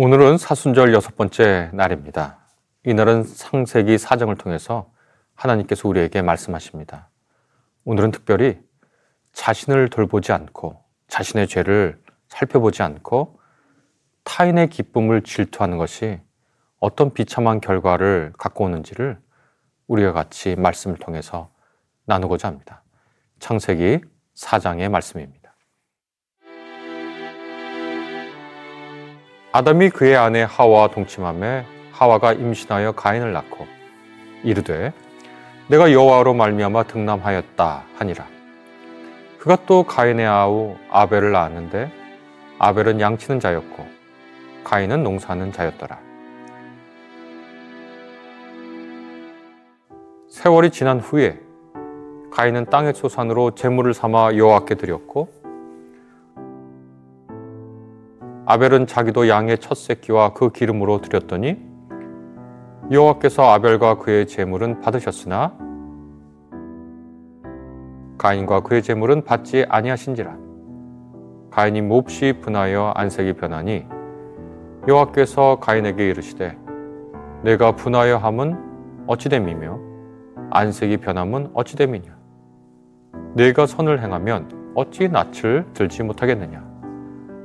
오늘은 사순절 여섯 번째 날입니다. 이날은 상세기 사정을 통해서 하나님께서 우리에게 말씀하십니다. 오늘은 특별히 자신을 돌보지 않고 자신의 죄를 살펴보지 않고 타인의 기쁨을 질투하는 것이 어떤 비참한 결과를 갖고 오는지를 우리가 같이 말씀을 통해서 나누고자 합니다. 창세기 4장의 말씀입니다. 아담이 그의 아내 하와와 동침함에 하와가 임신하여 가인을 낳고 이르되 내가 여호와로 말미암아 등남하였다 하니라. 그가 또 가인의 아우 아벨을 낳았는데 아벨은 양치는 자였고 가인은 농사는 자였더라. 세월이 지난 후에 가인은 땅의 소산으로 재물을 삼아 여호와께 드렸고 아벨은 자기도 양의 첫 새끼와 그 기름으로 드렸더니 여호와께서 아벨과 그의 재물은 받으셨으나 가인과 그의 재물은 받지 아니하신지라. 가인이 몹시 분하여 안색이 변하니 여호와께서 가인에게 이르시되 내가 분하여 함은 어찌됨이며 안색이 변함은 어찌됨이냐? 내가 선을 행하면 어찌 낯을 들지 못하겠느냐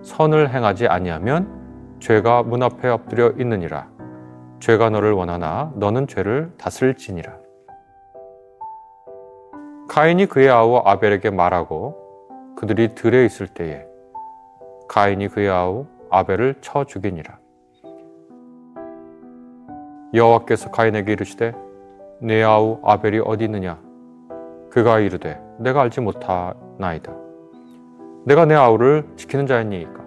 선을 행하지 아니하면 죄가 문 앞에 엎드려 있느니라. 죄가 너를 원하나 너는 죄를 다스릴지니라. 가인이 그의 아우 아벨에게 말하고 그들이 들에 있을 때에 가인이 그의 아우 아벨을 쳐 죽이니라. 여호와께서 가인에게 이르시되 내 아우 아벨이 어디 있느냐? 그가 이르되 내가 알지 못하나이다. 내가 내 아우를 지키는 자였니까?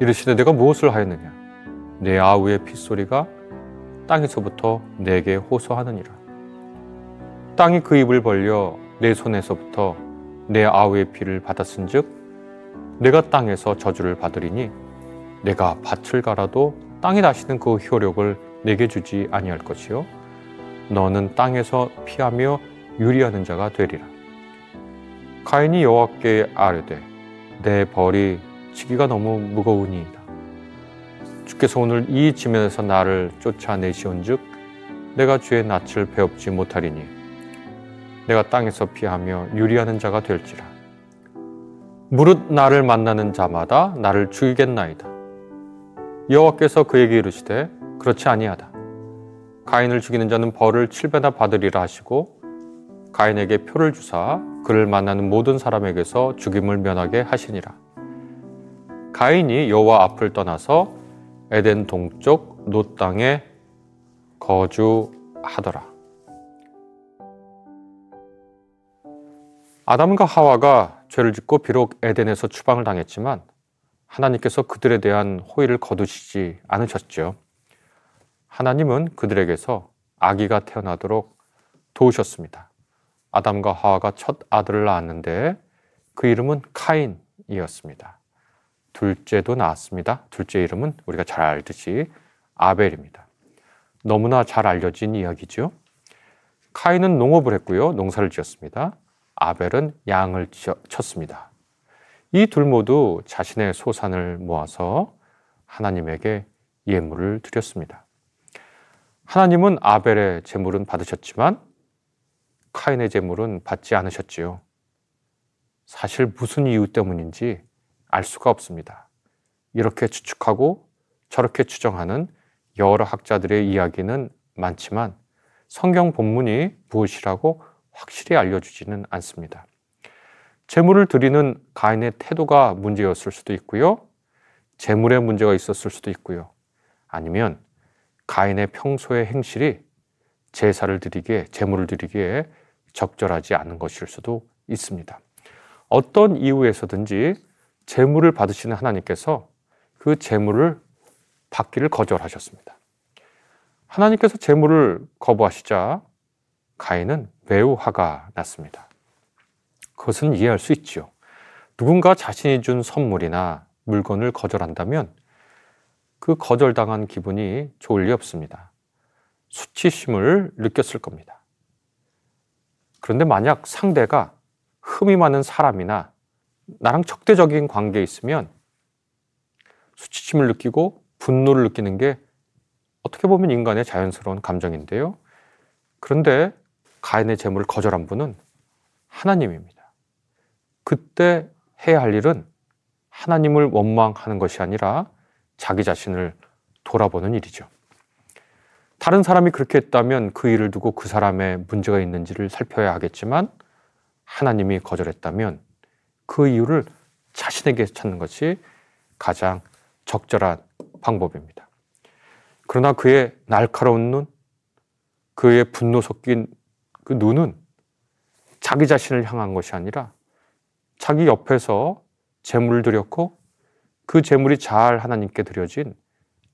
이르시되 내가 무엇을 하였느냐? 내 아우의 핏소리가 땅에서부터 내게 호소하느니라. 땅이 그 입을 벌려 내 손에서부터 내 아우의 피를 받았은즉 내가 땅에서 저주를 받으리니 내가 밭을 갈아도 땅에 다시는 그 효력을 내게 주지 아니할 것이요. 너는 땅에서 피하며 유리하는 자가 되리라 가인이 여호와께 아뢰되 내 벌이 지기가 너무 무거우니이다. 주께서 오늘 이 지면에서 나를 쫓아내시온즉 내가 주의 낯을 배웁지 못하리니 내가 땅에서 피하며 유리하는 자가 될지라. 무릇 나를 만나는 자마다 나를 죽이겠나이다. 여호와께서 그에게 이르시되 그렇지 아니하다. 가인을 죽이는 자는 벌을 칠배나 받으리라 하시고 가인에게 표를 주사 그를 만나는 모든 사람에게서 죽임을 면하게 하시니라. 가인이 여호와 앞을 떠나서 에덴 동쪽 노 땅에 거주하더라. 아담과 하와가 죄를 짓고 비록 에덴에서 추방을 당했지만 하나님께서 그들에 대한 호의를 거두시지 않으셨죠. 하나님은 그들에게서 아기가 태어나도록 도우셨습니다. 아담과 하와가 첫 아들을 낳았는데 그 이름은 카인이었습니다. 둘째도 낳았습니다. 둘째 이름은 우리가 잘 알듯이 아벨입니다. 너무나 잘 알려진 이야기죠. 카인은 농업을 했고요. 농사를 지었습니다. 아벨은 양을 쳤습니다. 이 둘 모두 자신의 소산을 모아서 하나님에게 예물을 드렸습니다. 하나님은 아벨의 제물은 받으셨지만 카인의 제물은 받지 않으셨지요. 사실 무슨 이유 때문인지 알 수가 없습니다. 이렇게 추측하고 저렇게 추정하는 여러 학자들의 이야기는 많지만 성경 본문이 무엇이라고 확실히 알려주지는 않습니다. 재물을 드리는 가인의 태도가 문제였을 수도 있고요. 재물에 문제가 있었을 수도 있고요. 아니면 가인의 평소의 행실이 제사를 드리기에, 재물을 드리기에 적절하지 않은 것일 수도 있습니다. 어떤 이유에서든지 재물을 받으시는 하나님께서 그 재물을 받기를 거절하셨습니다. 하나님께서 재물을 거부하시자 가인은 매우 화가 났습니다. 그것은 이해할 수 있지요. 누군가 자신이 준 선물이나 물건을 거절한다면 그 거절당한 기분이 좋을 리 없습니다. 수치심을 느꼈을 겁니다. 그런데 만약 상대가 흠이 많은 사람이나 나랑 적대적인 관계에 있으면 수치심을 느끼고 분노를 느끼는 게 어떻게 보면 인간의 자연스러운 감정인데요. 그런데 가인의 재물을 거절한 분은 하나님입니다. 그때 해야 할 일은 하나님을 원망하는 것이 아니라 자기 자신을 돌아보는 일이죠. 다른 사람이 그렇게 했다면 그 일을 두고 그 사람의 문제가 있는지를 살펴야 하겠지만 하나님이 거절했다면 그 이유를 자신에게 찾는 것이 가장 적절한 방법입니다. 그러나 그의 날카로운 눈, 그의 분노 섞인 그 눈은 자기 자신을 향한 것이 아니라 자기 옆에서 재물을 드렸고 그 재물이 잘 하나님께 드려진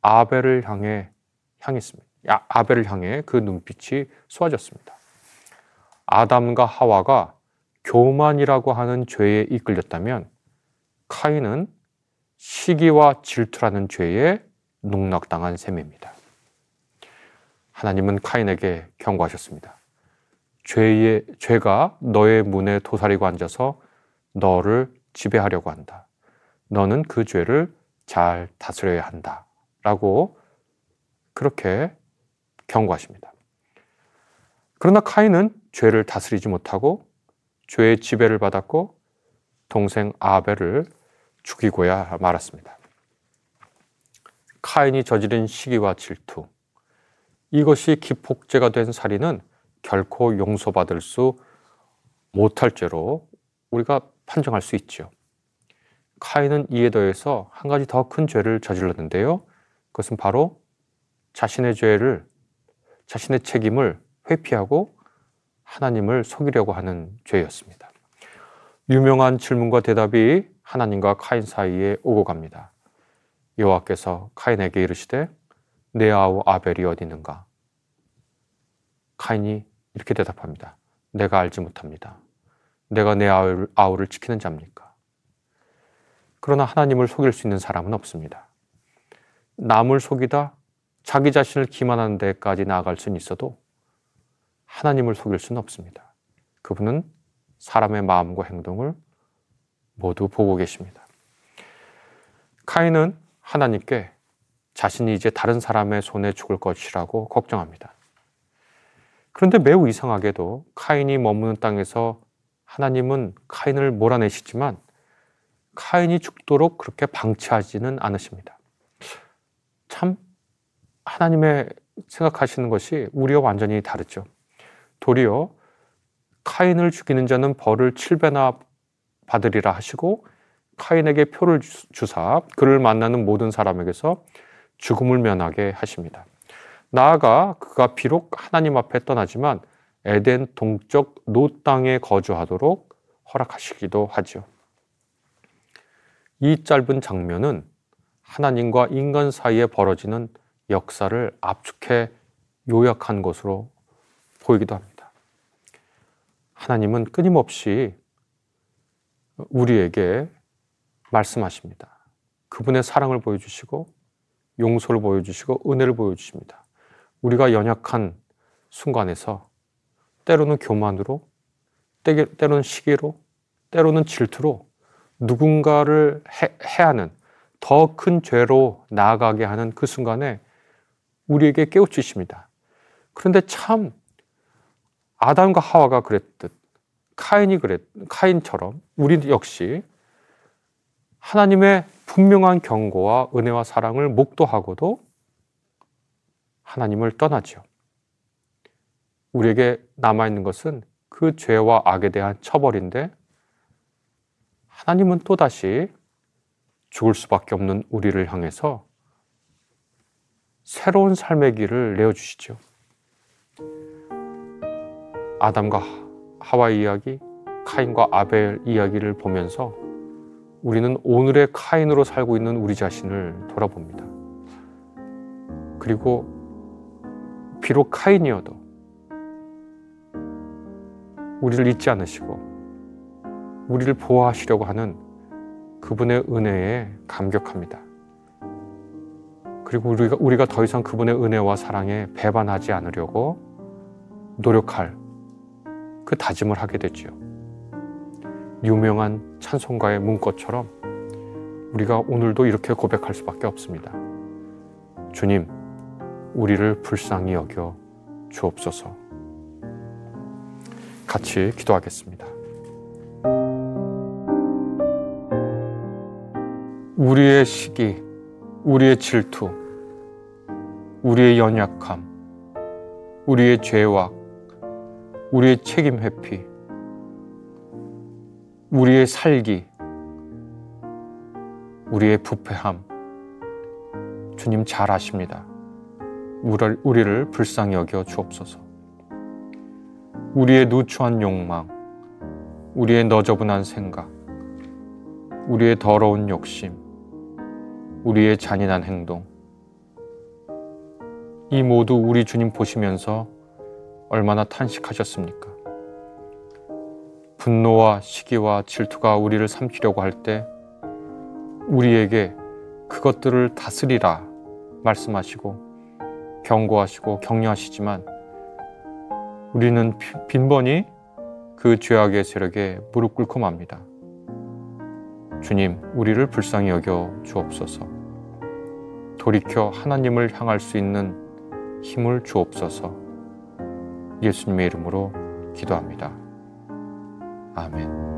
아벨을 향해 향했습니다. 아벨을 향해 그 눈빛이 쏘아졌습니다. 아담과 하와가 교만이라고 하는 죄에 이끌렸다면 카인은 시기와 질투라는 죄에 농락당한 셈입니다. 하나님은 카인에게 경고하셨습니다. 죄의, 죄가 너의 문에 도사리고 앉아서 너를 지배하려고 한다. 너는 그 죄를 잘 다스려야 한다. 라고 그렇게 경고하십니다. 그러나 카인은 죄를 다스리지 못하고 죄의 지배를 받았고 동생 아벨을 죽이고야 말았습니다. 카인이 저지른 시기와 질투, 이것이 기폭제가 된 살인은 결코 용서받을 수 못할 죄로 우리가 판정할 수 있죠. 카인은 이에 더해서 한 가지 더 큰 죄를 저질렀는데요. 그것은 바로 자신의 죄를, 자신의 책임을 회피하고 하나님을 속이려고 하는 죄였습니다. 유명한 질문과 대답이 하나님과 카인 사이에 오고 갑니다. 여호와께서 카인에게 이르시되 내 아우 아벨이 어디 있는가? 카인이 이렇게 대답합니다. 내가 알지 못합니다. 내가 내 아우를, 아우를 지키는 자입니까? 그러나 하나님을 속일 수 있는 사람은 없습니다. 남을 속이다 자기 자신을 기만하는 데까지 나아갈 수는 있어도 하나님을 속일 수는 없습니다. 그분은 사람의 마음과 행동을 모두 보고 계십니다. 카인은 하나님께 자신이 이제 다른 사람의 손에 죽을 것이라고 걱정합니다. 그런데 매우 이상하게도 카인이 머무는 땅에서 하나님은 카인을 몰아내시지만 카인이 죽도록 그렇게 방치하지는 않으십니다. 참 하나님의 생각하시는 것이 우리와 완전히 다르죠. 도리어 카인을 죽이는 자는 벌을 7배나 받으리라 하시고 카인에게 표를 주사 그를 만나는 모든 사람에게서 죽음을 면하게 하십니다. 나아가 그가 비록 하나님 앞에 떠나지만 에덴 동쪽 노 땅에 거주하도록 허락하시기도 하죠. 이 짧은 장면은 하나님과 인간 사이에 벌어지는 역사를 압축해 요약한 것으로 보이기도 합니다. 하나님은 끊임없이 우리에게 말씀하십니다. 그분의 사랑을 보여주시고 용서를 보여주시고 은혜를 보여주십니다. 우리가 연약한 순간에서 때로는 교만으로, 때로는 시기로, 때로는 질투로 누군가를 해, 하는 더 큰 죄로 나아가게 하는 그 순간에 우리에게 깨우치십니다. 그런데 참 아담과 하와가 그랬듯 카인이 그랬 카인처럼 우리 역시 하나님의 분명한 경고와 은혜와 사랑을 목도하고도 하나님을 떠나지요. 우리에게 남아 있는 것은 그 죄와 악에 대한 처벌인데 하나님은 또다시 죽을 수밖에 없는 우리를 향해서 새로운 삶의 길을 내어주시죠. 아담과 하와 이야기, 카인과 아벨 이야기를 보면서 우리는 오늘의 카인으로 살고 있는 우리 자신을 돌아봅니다. 그리고 비록 카인이어도 우리를 잊지 않으시고 우리를 보호하시려고 하는 그분의 은혜에 감격합니다. 그리고 우리가, 우리가 더 이상 그분의 은혜와 사랑에 배반하지 않으려고 노력할 그 다짐을 하게 되지요. 유명한 찬송가의 문구처럼 우리가 오늘도 이렇게 고백할 수밖에 없습니다. 주님, 우리를 불쌍히 여겨 주옵소서. 같이 기도하겠습니다. 우리의 시기, 우리의 질투, 우리의 연약함, 우리의 죄악, 우리의 책임 회피, 우리의 살기, 우리의 부패함, 주님 잘 아십니다. 우리를 불쌍히 여겨 주옵소서. 우리의 누추한 욕망, 우리의 너저분한 생각, 우리의 더러운 욕심, 우리의 잔인한 행동, 이 모두 우리 주님 보시면서 얼마나 탄식하셨습니까? 분노와 시기와 질투가 우리를 삼키려고 할 때 우리에게 그것들을 다스리라 말씀하시고 경고하시고 격려하시지만 우리는 빈번히 그 죄악의 세력에 무릎 꿇고 맙니다. 주님, 우리를 불쌍히 여겨 주옵소서. 돌이켜 하나님을 향할 수 있는 힘을 주옵소서. 예수님의 이름으로 기도합니다. 아멘.